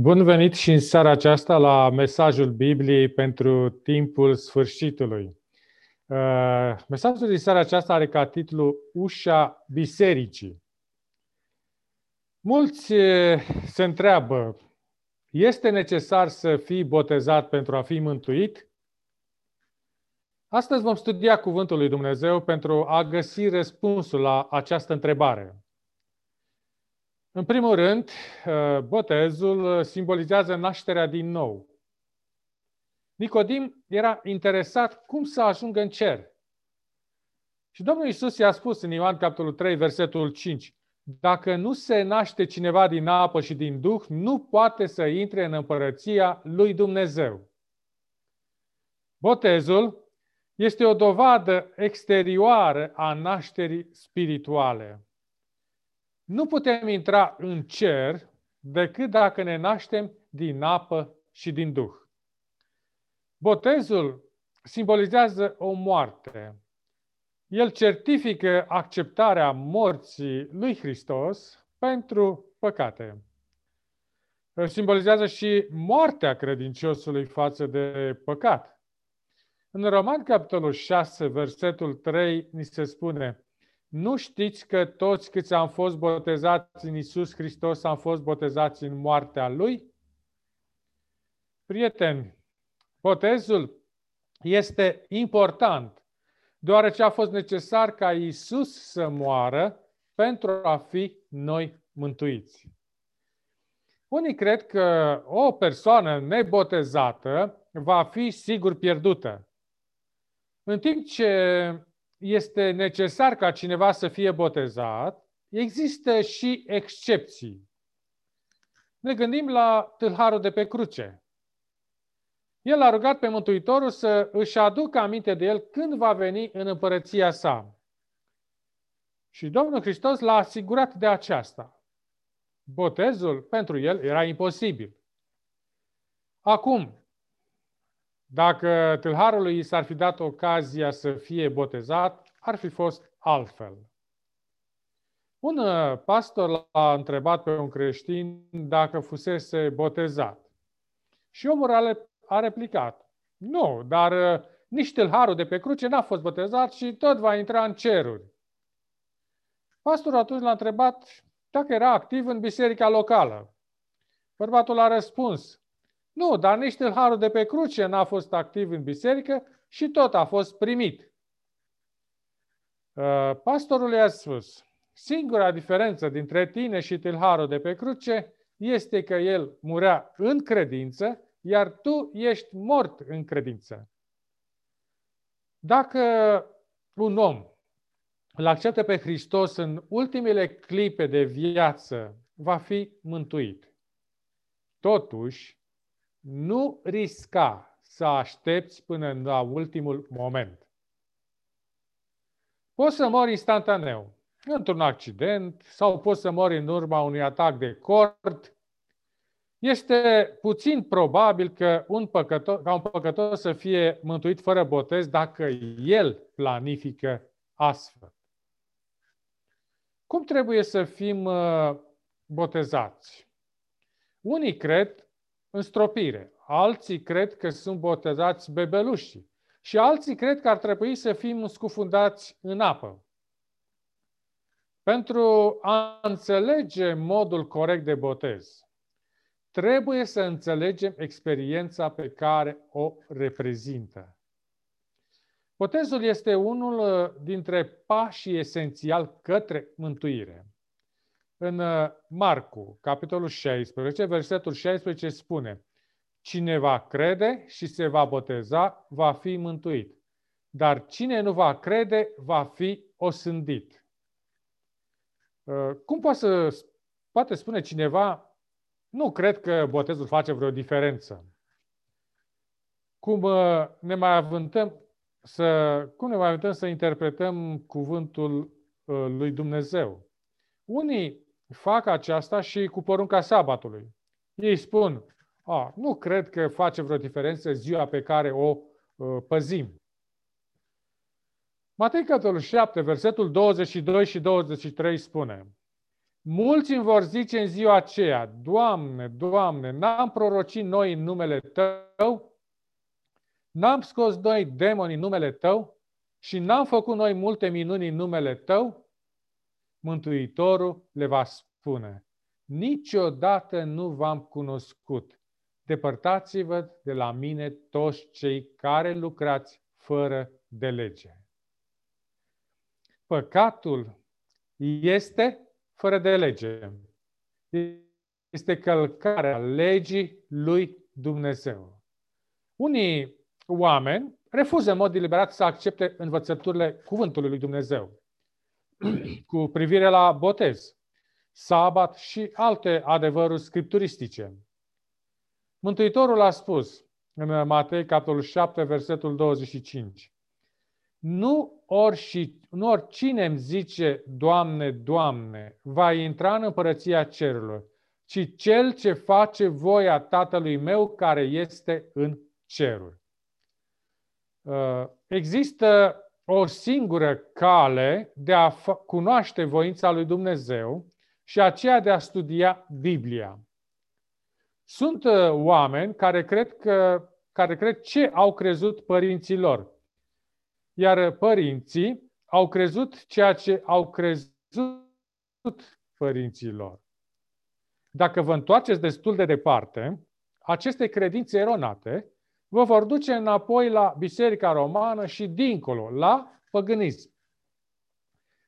Bun venit și în seara aceasta la mesajul Bibliei pentru timpul sfârșitului. Uh, mesajul din seara aceasta are ca titlu Ușa Bisericii. Mulți uh, se întreabă, este necesar să fii botezat pentru a fi mântuit? Astăzi vom studia Cuvântul lui Dumnezeu pentru a găsi răspunsul la această întrebare. În primul rând, uh, botezul simbolizează nașterea din nou. Nicodim era interesat cum să ajungă în cer. Și Domnul Isus i-a spus în Ioan capitolul 3, versetul 5, dacă nu se naște cineva din apă și din duh, nu poate să intre în împărăția lui Dumnezeu. Botezul este o dovadă exterioară a nașterii spirituale. Nu putem intra în cer decât dacă ne naștem din apă și din Duh. Botezul simbolizează o moarte. El certifică acceptarea morții lui Hristos pentru păcate. Simbolizează și moartea credinciosului față de păcat. În Roman, capitolul 6, versetul 3, ni se spune nu știți că toți câți am fost botezați în Isus Hristos am fost botezați în moartea Lui? Prieteni, botezul este important, deoarece a fost necesar ca Isus să moară pentru a fi noi mântuiți. Unii cred că o persoană nebotezată va fi sigur pierdută. În timp ce este necesar ca cineva să fie botezat, există și excepții. Ne gândim la tâlharul de pe cruce. El a rugat pe Mântuitorul să își aducă aminte de el când va veni în împărăția sa. Și Domnul Hristos l-a asigurat de aceasta. Botezul pentru el era imposibil. Acum, dacă tâlharului i s-ar fi dat ocazia să fie botezat, ar fi fost altfel. Un uh, pastor l-a întrebat pe un creștin dacă fusese botezat. Și omul a replicat, nu, dar uh, nici tâlharul de pe cruce n-a fost botezat și tot va intra în ceruri. Pastorul atunci l-a întrebat dacă era activ în biserica locală. Bărbatul a răspuns, nu, dar nici tâlharul de pe cruce n-a fost activ în biserică și tot a fost primit. Uh, pastorul i-a spus, singura diferență dintre tine și tâlharul de pe cruce este că el murea în credință, iar tu ești mort în credință. Dacă un om îl acceptă pe Hristos în ultimele clipe de viață, va fi mântuit. Totuși, nu risca să aștepți până la ultimul moment. Poți să mori instantaneu, într-un accident, sau poți să mori în urma unui atac de cord. Este puțin probabil că un păcătos, ca un păcătos să fie mântuit fără botez dacă el planifică astfel. Cum trebuie să fim uh, botezați? Unii cred în stropire. Alții cred că sunt botezați bebelușii. Și alții cred că ar trebui să fim scufundați în apă. Pentru a înțelege modul corect de botez, trebuie să înțelegem experiența pe care o reprezintă. Botezul este unul dintre pașii esențiali către mântuire. În uh, Marcu, capitolul 16, versetul 16 spune Cine va crede și se va boteza, va fi mântuit. Dar cine nu va crede, va fi osândit. Uh, cum poate, să, poate spune cineva, nu cred că botezul face vreo diferență? Cum uh, ne mai avântăm să, cum ne mai avântăm să interpretăm cuvântul lui Dumnezeu? Unii fac aceasta și cu porunca sabatului. Ei spun, a, nu cred că face vreo diferență ziua pe care o uh, păzim. Matei capitolul 7, versetul 22 și 23 spune, Mulți îmi vor zice în ziua aceea, Doamne, Doamne, n-am prorocit noi în numele Tău? N-am scos noi demoni în numele Tău? Și n-am făcut noi multe minuni în numele Tău? Mântuitorul le va spune, niciodată nu v-am cunoscut. Depărtați-vă de la mine toți cei care lucrați fără de lege. Păcatul este fără de lege. Este călcarea legii lui Dumnezeu. Unii oameni refuză în mod deliberat să accepte învățăturile cuvântului lui Dumnezeu cu privire la botez, sabat și alte adevăruri scripturistice. Mântuitorul a spus în Matei, capitolul 7, versetul 25, nu, ori și, nu oricine îmi zice, Doamne, Doamne, va intra în împărăția cerurilor, ci cel ce face voia Tatălui meu care este în ceruri. Uh, există o singură cale de a cunoaște voința lui Dumnezeu și aceea de a studia Biblia. Sunt uh, oameni care cred, că, care cred ce au crezut părinții lor. Iar părinții au crezut ceea ce au crezut părinții lor. Dacă vă întoarceți destul de departe, aceste credințe eronate vă vor duce înapoi la Biserica Romană și dincolo, la păgânism.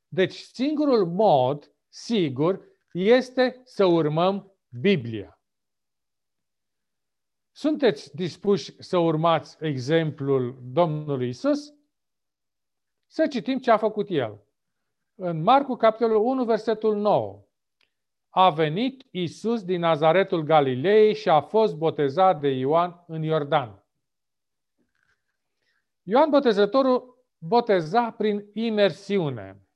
Deci singurul mod sigur este să urmăm Biblia. Sunteți dispuși să urmați exemplul Domnului Isus? Să citim ce a făcut El. În Marcu, capitolul 1, versetul 9. A venit Isus din Nazaretul Galilei și a fost botezat de Ioan în Iordan. Ioan Botezătorul boteza prin imersiune.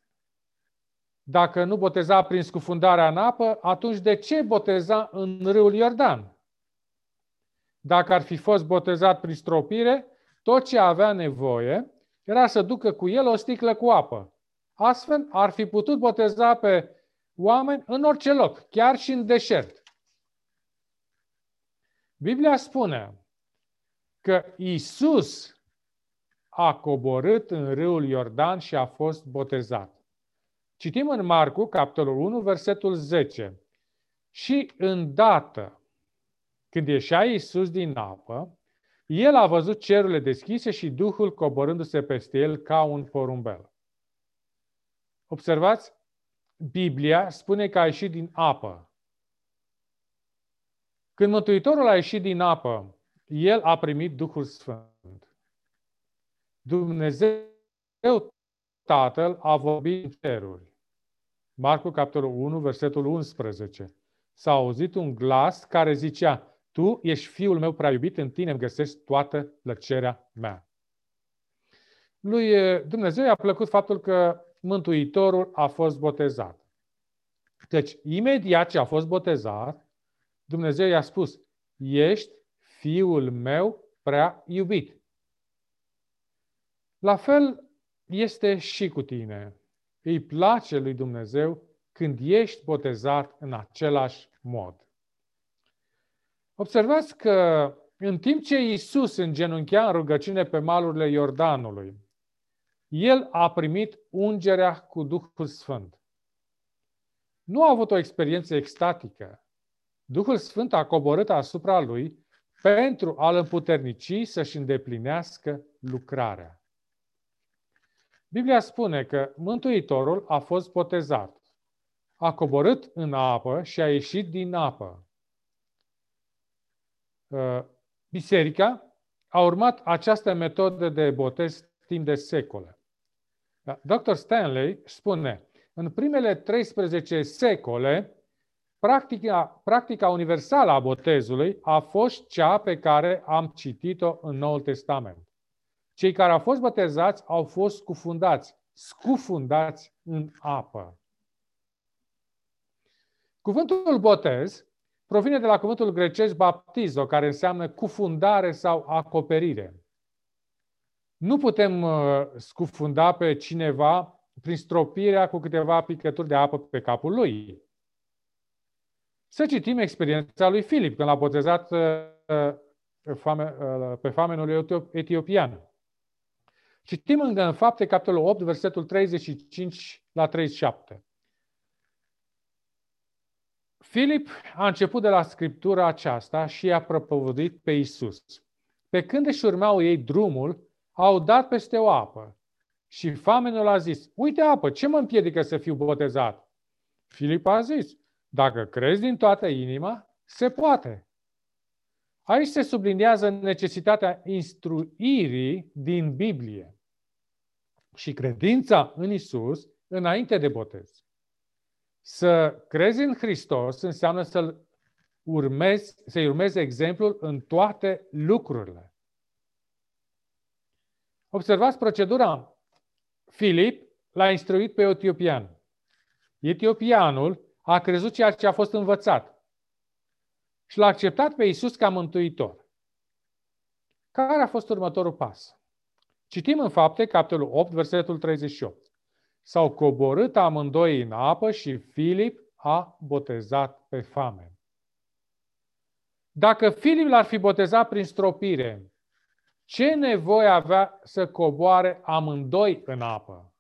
Dacă nu boteza prin scufundarea în apă, atunci de ce boteza în râul Iordan? Dacă ar fi fost botezat prin stropire, tot ce avea nevoie era să ducă cu el o sticlă cu apă. Astfel, ar fi putut boteza pe oameni în orice loc, chiar și în deșert. Biblia spune că Isus a coborât în râul Iordan și a fost botezat. Citim în Marcu, capitolul 1, versetul 10. Și îndată, când ieșea Iisus din apă, el a văzut cerurile deschise și Duhul coborându-se peste el ca un porumbel. Observați? Biblia spune că a ieșit din apă. Când Mântuitorul a ieșit din apă, el a primit Duhul Sfânt. Dumnezeu Tatăl a vorbit în ceruri. Marcu, capitolul 1, versetul 11. S-a auzit un glas care zicea, Tu ești fiul meu prea iubit, în tine îmi găsesc toată plăcerea mea. Lui Dumnezeu i-a plăcut faptul că Mântuitorul a fost botezat. Deci, imediat ce a fost botezat, Dumnezeu i-a spus, ești fiul meu prea iubit. La fel este și cu tine. Îi place lui Dumnezeu când ești botezat în același mod. Observați că în timp ce Iisus îngenunchea în rugăciune pe malurile Iordanului, el a primit ungerea cu Duhul Sfânt. Nu a avut o experiență extatică. Duhul Sfânt a coborât asupra lui pentru a-l împuternici să-și îndeplinească lucrarea. Biblia spune că Mântuitorul a fost botezat, a coborât în apă și a ieșit din apă. Uh, biserica a urmat această metodă de botez timp de secole. Dr. Stanley spune, în primele 13 secole, practica, practica universală a botezului a fost cea pe care am citit-o în Noul Testament. Cei care au fost botezați au fost scufundați, scufundați în apă. Cuvântul botez provine de la cuvântul grecesc baptizo, care înseamnă cufundare sau acoperire. Nu putem uh, scufunda pe cineva prin stropirea cu câteva picături de apă pe capul lui. Să citim experiența lui Filip când l-a botezat uh, uh, pe famenul etiopian. Citim încă în fapte, capitolul 8, versetul 35 la 37. Filip a început de la scriptura aceasta și a propovăduit pe Isus. Pe când își urmau ei drumul, au dat peste o apă. Și famenul a zis, uite apă, ce mă împiedică să fiu botezat? Filip a zis, dacă crezi din toată inima, se poate. Aici se subliniază necesitatea instruirii din Biblie și credința în Isus înainte de botez. Să crezi în Hristos înseamnă să-L urmezi, să-i urmezi exemplul în toate lucrurile. Observați procedura. Filip l-a instruit pe etiopian. Etiopianul a crezut ceea ce a fost învățat și l-a acceptat pe Isus ca mântuitor. Care a fost următorul pas? Citim în fapte, capitolul 8, versetul 38. S-au coborât amândoi în apă și Filip a botezat pe fame. Dacă Filip l-ar fi botezat prin stropire, ce nevoie avea să coboare amândoi în apă?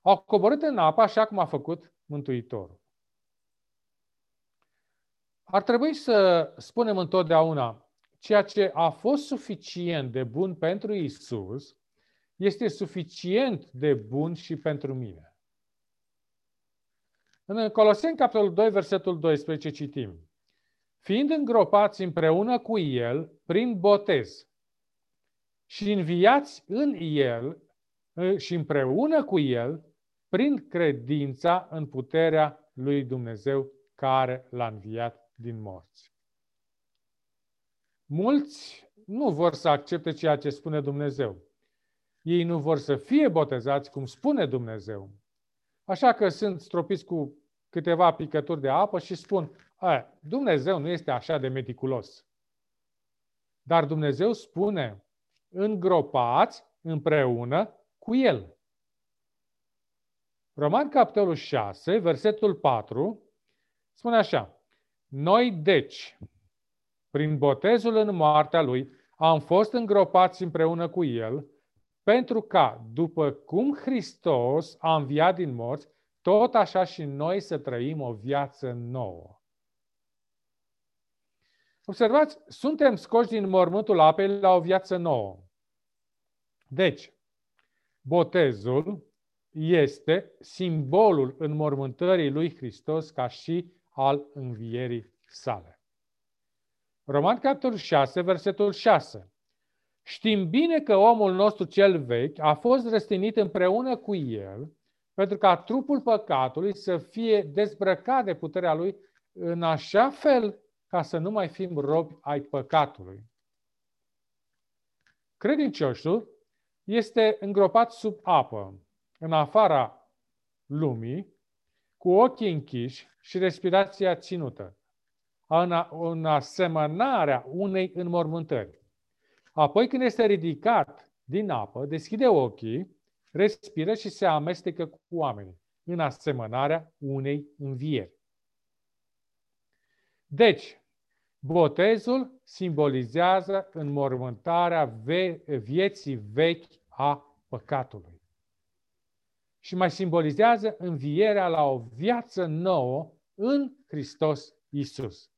Au coborât în apă așa cum a făcut Mântuitorul. Ar trebui să spunem întotdeauna, ceea ce a fost suficient de bun pentru Isus este suficient de bun și pentru mine. În Coloseni, capitolul 2, versetul 12, citim. Fiind îngropați împreună cu El prin botez și înviați în El și împreună cu El prin credința în puterea lui Dumnezeu care l-a înviat din morți. Mulți nu vor să accepte ceea ce spune Dumnezeu. Ei nu vor să fie botezați cum spune Dumnezeu. Așa că sunt stropiți cu câteva picături de apă și spun, Dumnezeu nu este așa de meticulos. Dar Dumnezeu spune, îngropați împreună cu El. Roman, capitolul 6, versetul 4, spune așa. Noi, deci, prin botezul în moartea lui, am fost îngropați împreună cu el, pentru ca, după cum Hristos a înviat din morți, tot așa și noi să trăim o viață nouă. Observați, suntem scoși din mormântul apei la o viață nouă. Deci, botezul este simbolul înmormântării lui Hristos ca și al învierii sale. Roman capitolul 6, versetul 6. Știm bine că omul nostru cel vechi a fost răstinit împreună cu el pentru ca trupul păcatului să fie dezbrăcat de puterea lui în așa fel ca să nu mai fim robi ai păcatului. Credincioșul este îngropat sub apă, în afara lumii, cu ochii închiși și respirația ținută, în, în asemănarea unei înmormântări. Apoi, când este ridicat din apă, deschide ochii, respiră și se amestecă cu oamenii, în asemănarea unei învieri. Deci, botezul simbolizează înmormântarea vieții vechi a păcatului și mai simbolizează învierea la o viață nouă în Hristos Isus.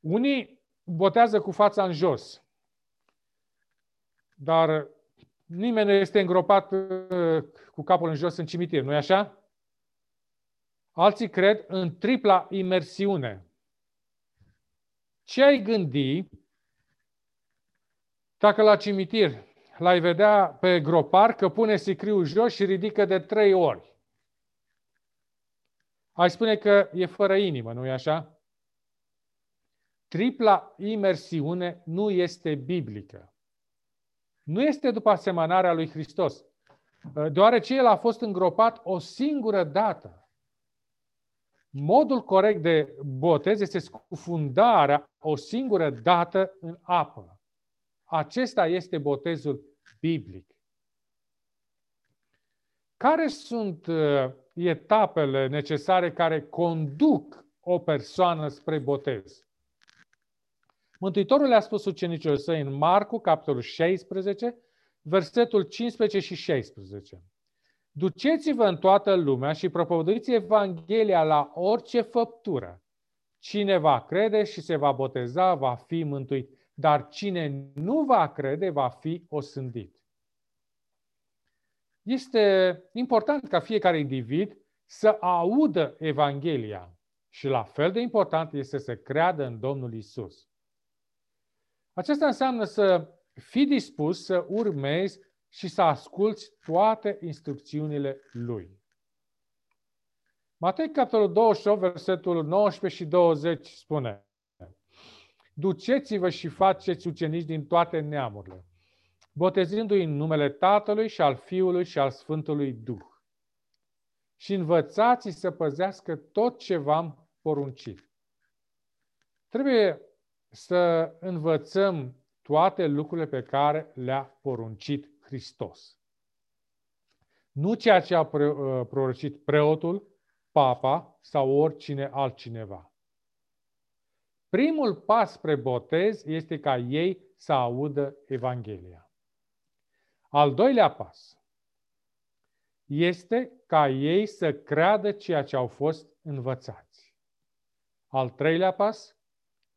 Unii botează cu fața în jos, dar nimeni nu este îngropat uh, cu capul în jos în cimitir, nu-i așa? Alții cred în tripla imersiune. Ce ai gândi dacă la cimitir l-ai vedea pe gropar că pune sicriul jos și ridică de trei ori. Ai spune că e fără inimă, nu-i așa? Tripla imersiune nu este biblică. Nu este după asemănarea lui Hristos, deoarece el a fost îngropat o singură dată. Modul corect de botez este scufundarea o singură dată în apă. Acesta este botezul biblic. Care sunt uh, etapele necesare care conduc o persoană spre botez. Mântuitorul le-a spus ucenicilor săi în Marcu, capitolul 16, versetul 15 și 16. Duceți-vă în toată lumea și propovăduiți Evanghelia la orice făptură. Cine va crede și se va boteza va fi mântuit, dar cine nu va crede va fi osândit. Este important ca fiecare individ să audă Evanghelia și la fel de important este să creadă în Domnul Isus. Acesta înseamnă să fii dispus să urmezi și să asculți toate instrucțiunile Lui. Matei, capitolul 28, versetul 19 și 20 spune Duceți-vă și faceți ucenici din toate neamurile, botezându-i în numele Tatălui și al Fiului și al Sfântului Duh. Și învățați să păzească tot ce v-am poruncit. Trebuie să învățăm toate lucrurile pe care le-a poruncit Hristos. Nu ceea ce a uh, prorocit preotul, papa sau oricine altcineva. Primul pas spre botez este ca ei să audă Evanghelia. Al doilea pas este ca ei să creadă ceea ce au fost învățați. Al treilea pas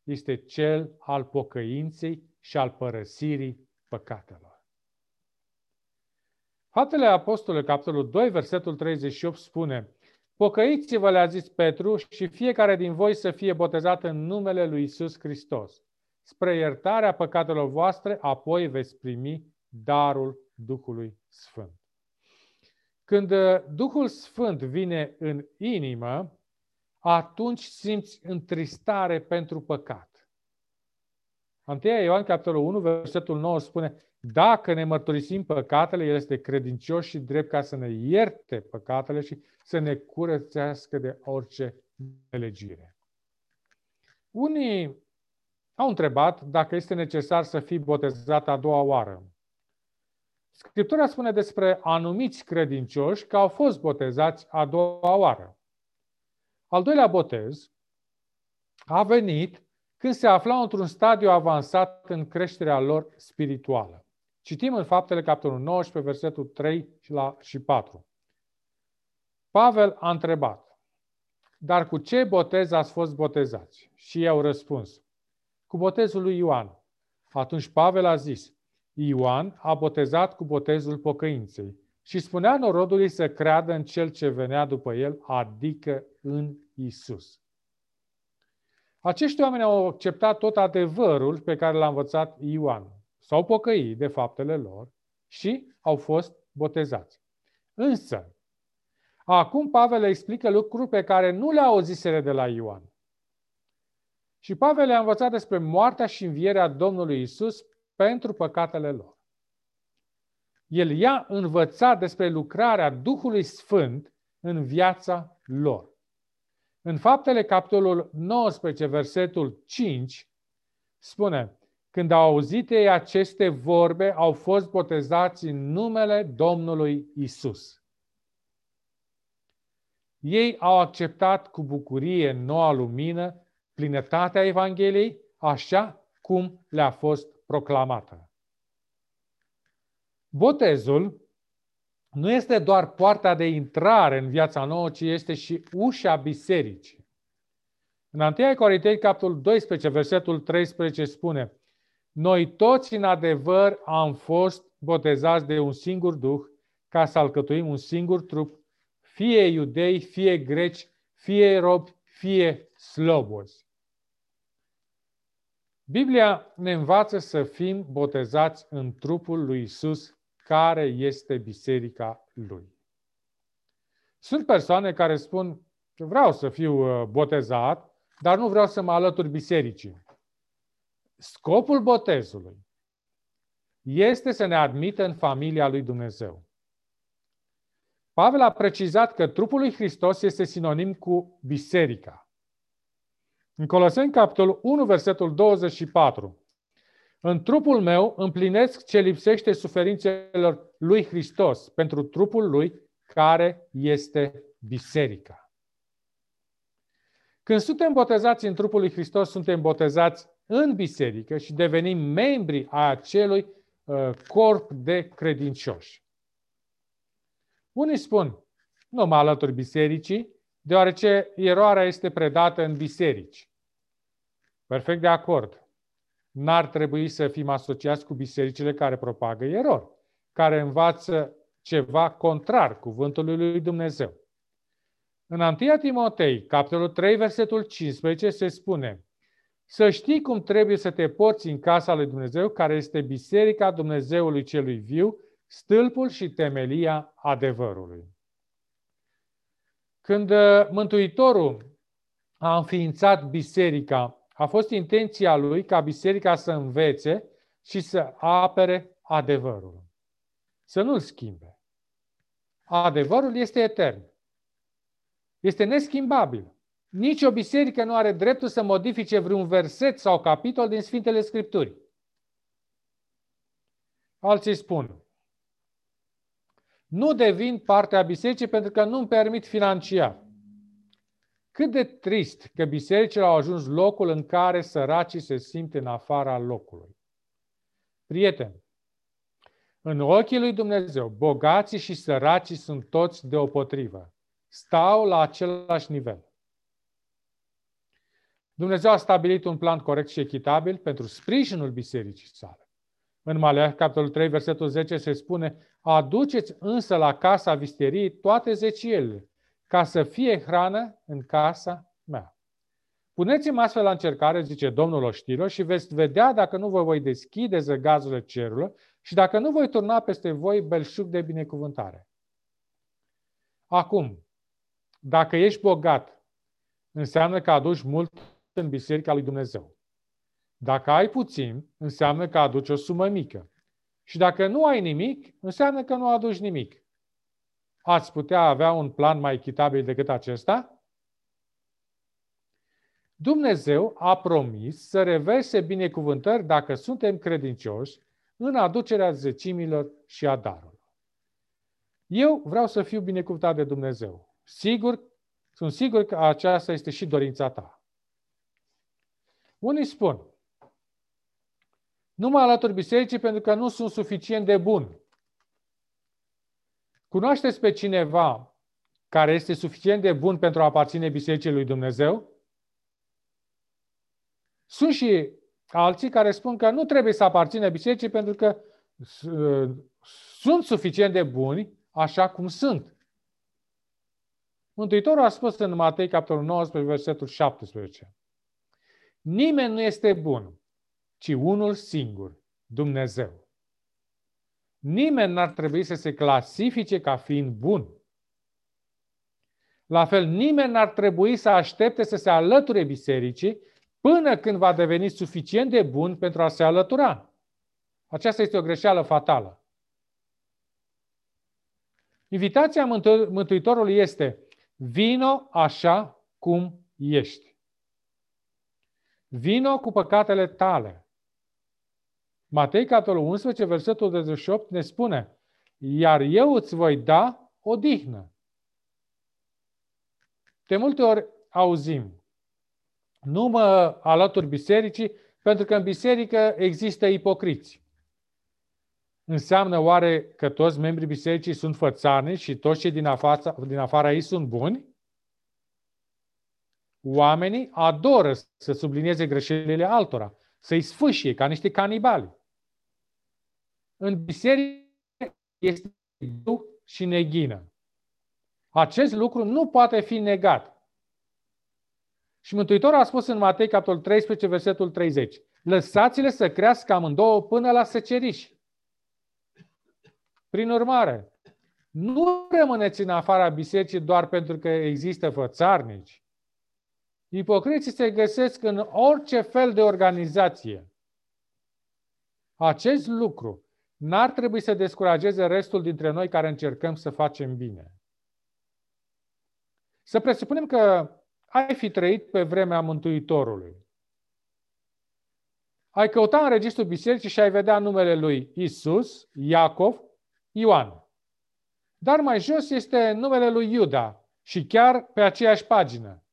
este cel al pocăinței și al părăsirii păcatelor. Faptele Apostolului, capitolul 2, versetul 38 spune Pocăiți-vă, le-a zis Petru, și fiecare din voi să fie botezat în numele lui Isus Hristos. Spre iertarea păcatelor voastre, apoi veți primi darul Duhului Sfânt. Când uh, Duhul Sfânt vine în inimă, atunci simți întristare pentru păcat. 1 Ioan, capitolul 1, versetul 9 spune Dacă ne mărturisim păcatele, El este credincios și drept ca să ne ierte păcatele și să ne curățească de orice nelegire. Unii au întrebat dacă este necesar să fii botezat a doua oară. Scriptura spune despre anumiți credincioși că au fost botezați a doua oară. Al doilea botez a venit când se aflau într-un stadiu avansat în creșterea lor spirituală. Citim în Faptele, capitolul 19, versetul 3 și 4. Pavel a întrebat, dar cu ce botez ați fost botezați? Și ei au răspuns, cu botezul lui Ioan. Atunci Pavel a zis, Ioan a botezat cu botezul pocăinței și spunea norodului să creadă în cel ce venea după el, adică în Isus. Acești oameni au acceptat tot adevărul pe care l-a învățat Ioan. S-au pocăit de faptele lor și au fost botezați. Însă, acum Pavel le explică lucruri pe care nu le auziseră de la Ioan. Și Pavel le-a învățat despre moartea și învierea Domnului Isus pentru păcatele lor. El i-a învățat despre lucrarea Duhului Sfânt în viața lor. În faptele capitolul 19, versetul 5, spune, când au auzit ei aceste vorbe, au fost botezați în numele Domnului Isus. Ei au acceptat cu bucurie noua lumină, plinătatea Evangheliei, așa cum le-a fost proclamată. Botezul nu este doar poarta de intrare în viața nouă, ci este și ușa bisericii. În 1 Corinteni, capitolul 12, versetul 13 spune Noi toți în adevăr am fost botezați de un singur Duh ca să alcătuim un singur trup, fie iudei, fie greci, fie robi, fie slobozi. Biblia ne învață să fim botezați în trupul lui Isus care este biserica lui. Sunt persoane care spun, vreau să fiu uh, botezat, dar nu vreau să mă alătur bisericii. Scopul botezului este să ne admită în familia lui Dumnezeu. Pavel a precizat că trupul lui Hristos este sinonim cu biserica. În Coloseni, capitolul 1, versetul 24, în trupul meu împlinesc ce lipsește suferințelor lui Hristos pentru trupul lui care este biserica. Când suntem botezați în trupul lui Hristos, suntem botezați în biserică și devenim membri a acelui uh, corp de credincioși. Unii spun, nu mă alătur bisericii, deoarece eroarea este predată în biserici. Perfect de acord. N-ar trebui să fim asociați cu bisericile care propagă erori, care învață ceva contrar cuvântului lui Dumnezeu. În 1 Timotei, capitolul 3, versetul 15, se spune Să știi cum trebuie să te porți în casa lui Dumnezeu, care este biserica Dumnezeului celui viu, stâlpul și temelia adevărului. Când uh, Mântuitorul a înființat biserica, a fost intenția lui ca biserica să învețe și să apere adevărul. Să nu-l schimbe. Adevărul este etern. Este neschimbabil. Nici o biserică nu are dreptul să modifice vreun verset sau capitol din Sfintele Scripturi. Alții spun, nu devin parte a bisericii pentru că nu-mi permit financiar. Cât de trist că bisericile au ajuns locul în care săracii se simt în afara locului. Prieteni, în ochii lui Dumnezeu, bogații și săracii sunt toți deopotrivă. Stau la același nivel. Dumnezeu a stabilit un plan corect și echitabil pentru sprijinul bisericii sale. În Malea, capitolul 3, versetul 10, se spune Aduceți însă la casa visteriei toate zecielile, ca să fie hrană în casa mea. Puneți-mă astfel la încercare, zice Domnul oștirilor, și veți vedea dacă nu vă voi deschide zăgazurile cerurilor și dacă nu voi turna peste voi belșug de binecuvântare. Acum, dacă ești bogat, înseamnă că aduci mult în Biserica lui Dumnezeu. Dacă ai puțin, înseamnă că aduci o sumă mică. Și dacă nu ai nimic, înseamnă că nu aduci nimic. Ați putea avea un plan mai echitabil decât acesta? Dumnezeu a promis să reverse binecuvântări dacă suntem credincioși în aducerea zecimilor și a darurilor. Eu vreau să fiu binecuvântat de Dumnezeu. Sigur, sunt sigur că aceasta este și dorința ta. Unii spun, nu mă alătur bisericii pentru că nu sunt suficient de bun. Cunoașteți pe cineva care este suficient de bun pentru a aparține Bisericii lui Dumnezeu? Sunt și alții care spun că nu trebuie să aparțină bisericii pentru că sunt suficient de buni așa cum sunt. Mântuitorul a spus în Matei, capitolul 19, versetul 17. Nimeni nu este bun, ci unul singur, Dumnezeu. Nimeni n-ar trebui să se clasifice ca fiind bun. La fel, nimeni n-ar trebui să aștepte să se alăture bisericii până când va deveni suficient de bun pentru a se alătura. Aceasta este o greșeală fatală. Invitația Mântuitorului este vino așa cum ești. Vino cu păcatele tale. Matei, capitolul 11, versetul 28 ne spune Iar eu îți voi da o dihnă. De multe ori auzim nu mă alătur bisericii pentru că în biserică există ipocriți. Înseamnă oare că toți membrii bisericii sunt fățani și toți cei din, afara, din afara ei sunt buni? Oamenii adoră să sublinieze greșelile altora, să-i sfâșie ca niște canibali. În biserică este duh și neghină. Acest lucru nu poate fi negat. Și Mântuitorul a spus în Matei, capitolul 13, versetul 30. Lăsați-le să crească amândouă până la seceriș. Prin urmare, nu rămâneți în afara bisericii doar pentru că există fățarnici. Ipocriții se găsesc în orice fel de organizație. Acest lucru n-ar trebui să descurajeze restul dintre noi care încercăm să facem bine. Să presupunem că ai fi trăit pe vremea Mântuitorului. Ai căuta în registrul bisericii și ai vedea numele lui Isus, Iacov, Ioan. Dar mai jos este numele lui Iuda, și chiar pe aceeași pagină.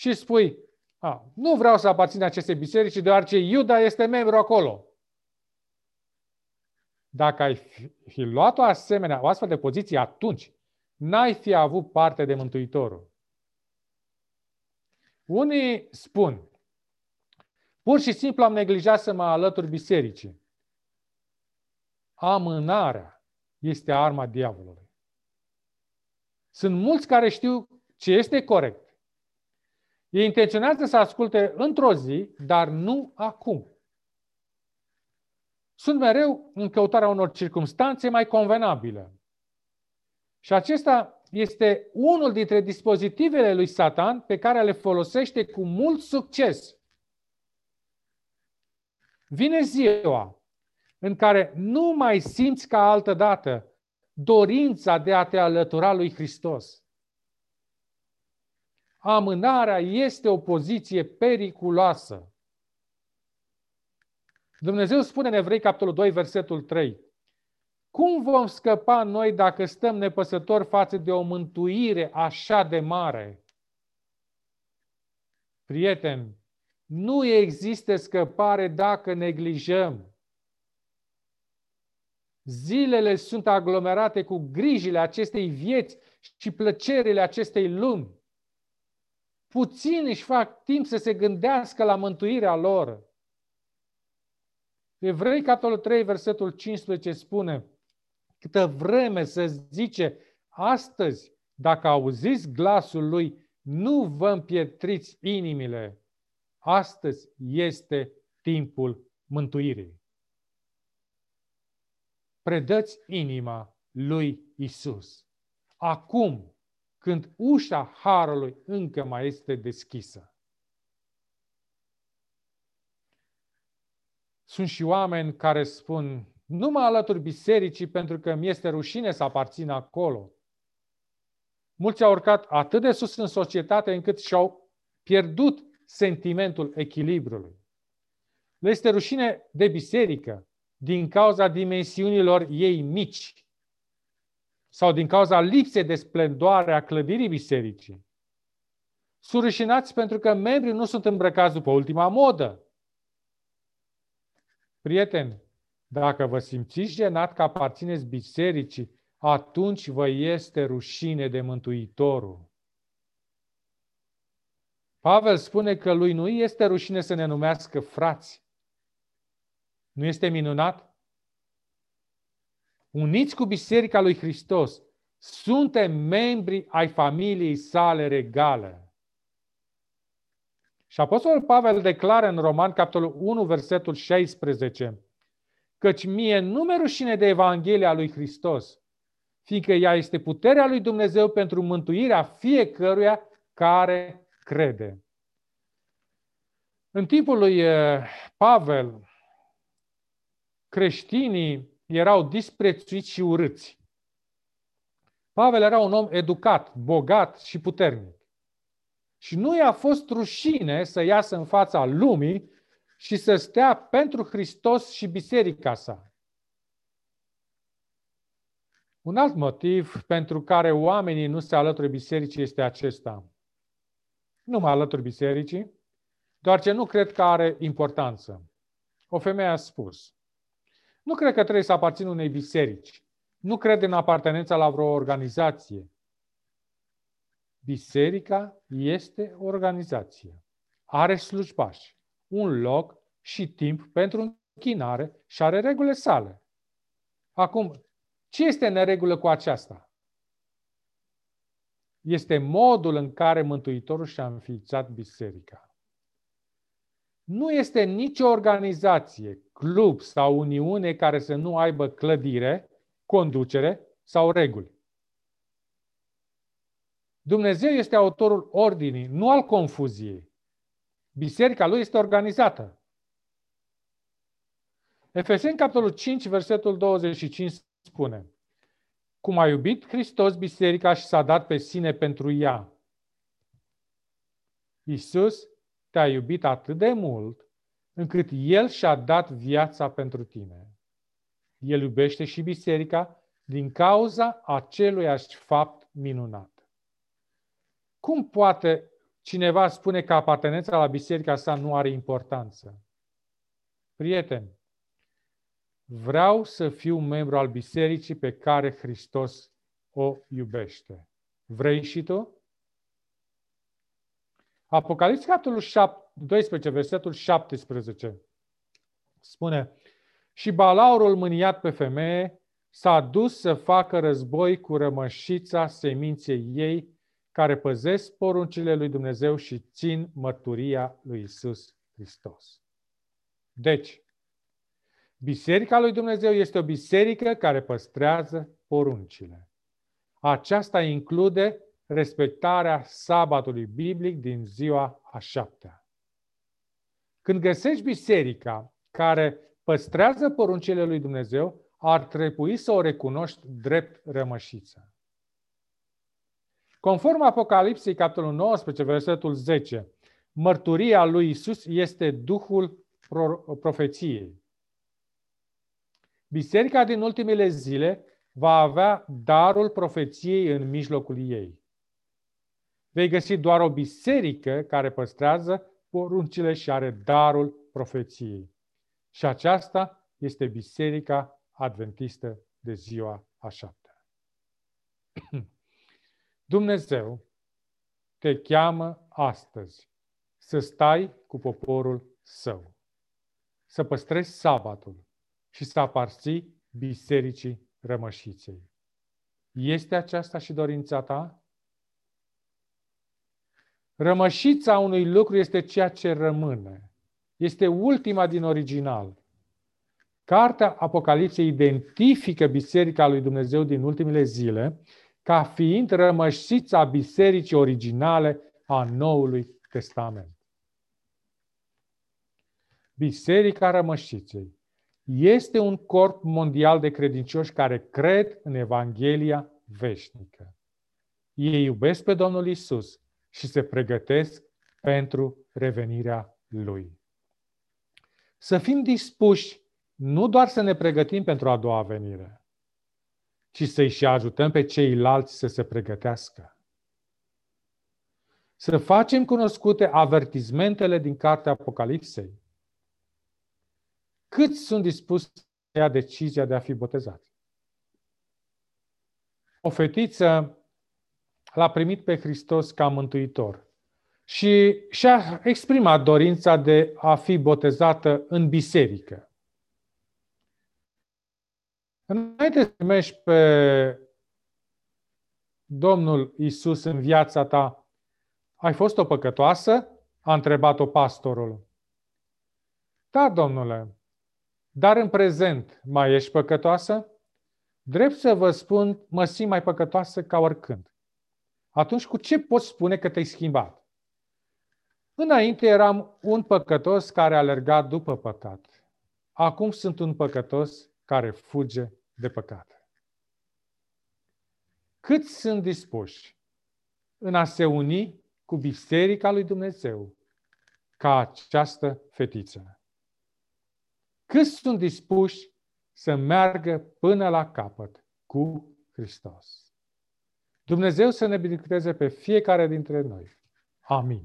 Și spui, a, nu vreau să aparțin acestei biserici, deoarece Iuda este membru acolo. Dacă ai fi luat o asemenea, o astfel de poziție atunci, n-ai fi avut parte de Mântuitorul. Unii spun, pur și simplu am neglijat să mă alătur bisericii. Amânarea este arma diavolului. Sunt mulți care știu ce este corect. Ei intenționează să asculte într-o zi, dar nu acum. Sunt mereu în căutarea unor circumstanțe mai convenabile. Și acesta este unul dintre dispozitivele lui Satan pe care le folosește cu mult succes. Vine ziua în care nu mai simți ca altă dată dorința de a te alătura lui Hristos. Amânarea este o poziție periculoasă. Dumnezeu spune în Evrei, capitolul 2, versetul 3. Cum vom scăpa noi dacă stăm nepăsători față de o mântuire așa de mare? Prieteni, nu există scăpare dacă neglijăm. Zilele sunt aglomerate cu grijile acestei vieți și plăcerile acestei lumi. Puțini își fac timp să se gândească la mântuirea lor. Evrei, capitolul 3, versetul 15 spune câtă vreme să zice astăzi, dacă auziți glasul lui, nu vă împietriți inimile. Astăzi este timpul mântuirii. Predăți inima lui Isus. Acum, când ușa harului încă mai este deschisă. Sunt și oameni care spun, nu mă alătur bisericii pentru că mi este rușine să aparțin acolo. Mulți au urcat atât de sus în societate încât și-au pierdut sentimentul echilibrului. Le este rușine de biserică din cauza dimensiunilor ei mici sau din cauza lipsei de splendoare a clădirii bisericii. Sunt rușinați pentru că membrii nu sunt îmbrăcați după ultima modă. Prieteni, dacă vă simțiți genat că aparțineți bisericii, atunci vă este rușine de Mântuitorul. Pavel spune că lui nu este rușine să ne numească frați. Nu este minunat? Uniți cu Biserica lui Hristos, suntem membri ai familiei sale regale. Și Apostolul Pavel declară în Roman, capitolul 1, versetul 16, căci mie nu mi rușine de Evanghelia lui Hristos, fiindcă ea este puterea lui Dumnezeu pentru mântuirea fiecăruia care crede. În timpul lui eh, Pavel, creștinii erau disprețuiți și urâți. Pavel era un om educat, bogat și puternic. Și nu i-a fost rușine să iasă în fața lumii și să stea pentru Hristos și biserica sa. Un alt motiv pentru care oamenii nu se alătură bisericii este acesta. Nu mă alătur bisericii, doar ce nu cred că are importanță. O femeie a spus, nu cred că trebuie să aparțin unei biserici. Nu cred în apartenența la vreo organizație. Biserica este o organizație. Are slujbași un loc și timp pentru închinare și are regulile sale. Acum, ce este în neregulă cu aceasta? Este modul în care Mântuitorul și-a înființat biserica. Nu este nicio organizație, club sau uniune care să nu aibă clădire, conducere sau reguli. Dumnezeu este autorul ordinii, nu al confuziei. Biserica lui este organizată. Efeseni, capitolul 5, versetul 25 spune Cum a iubit Hristos biserica și s-a dat pe sine pentru ea. Iisus te-a iubit atât de mult încât El și-a dat viața pentru tine. El iubește și biserica din cauza aceluiași fapt minunat. Cum poate cineva spune că apartenența la biserica sa nu are importanță? Prieteni, vreau să fiu membru al bisericii pe care Hristos o iubește. Vrei și tu? Apocalipsa, capitolul 12, versetul 17, spune Și balaurul mâniat pe femeie s-a dus să facă război cu rămășița seminței ei, care păzesc poruncile lui Dumnezeu și țin mărturia lui Isus Hristos. Deci, Biserica lui Dumnezeu este o biserică care păstrează poruncile. Aceasta include respectarea sabatului biblic din ziua a șaptea. Când găsești biserica care păstrează poruncile lui Dumnezeu, ar trebui să o recunoști drept rămășiță. Conform Apocalipsei, capitolul 19, versetul 10, mărturia lui Isus este Duhul profeției. Biserica din ultimele zile va avea darul profeției în mijlocul ei. Vei găsi doar o biserică care păstrează poruncile și are darul profeției. Și aceasta este Biserica Adventistă de ziua a șaptea. Dumnezeu te cheamă astăzi să stai cu poporul său, să păstrezi sabatul și să aparții bisericii rămășiței. Este aceasta și dorința ta? Rămășița unui lucru este ceea ce rămâne. Este ultima din original. Cartea Apocalipsei identifică Biserica lui Dumnezeu din ultimele zile ca fiind rămășița bisericii originale a Noului Testament. Biserica Rămășiței este un corp mondial de credincioși care cred în Evanghelia veșnică. Ei iubesc pe Domnul Isus și se pregătesc pentru revenirea Lui. Să fim dispuși nu doar să ne pregătim pentru a doua venire, ci să-i și ajutăm pe ceilalți să se pregătească. Să facem cunoscute avertizmentele din cartea Apocalipsei. Cât sunt dispuși să ia decizia de a fi botezați? O fetiță l-a primit pe Hristos ca mântuitor și și-a exprimat dorința de a fi botezată în biserică. Înainte să primești pe Domnul Isus în viața ta, ai fost o păcătoasă? A întrebat-o pastorul. Da, domnule, dar în prezent mai ești păcătoasă? Drept să vă spun, mă simt mai păcătoasă ca oricând. Atunci cu ce poți spune că te-ai schimbat? Înainte eram un păcătos care alerga după păcat. Acum sunt un păcătos care fuge de păcat. Cât sunt dispuși în a se uni cu Biserica lui Dumnezeu ca această fetiță? Cât sunt dispuși să meargă până la capăt cu Hristos? Dumnezeu să ne binecuvânteze pe fiecare dintre noi. Amin.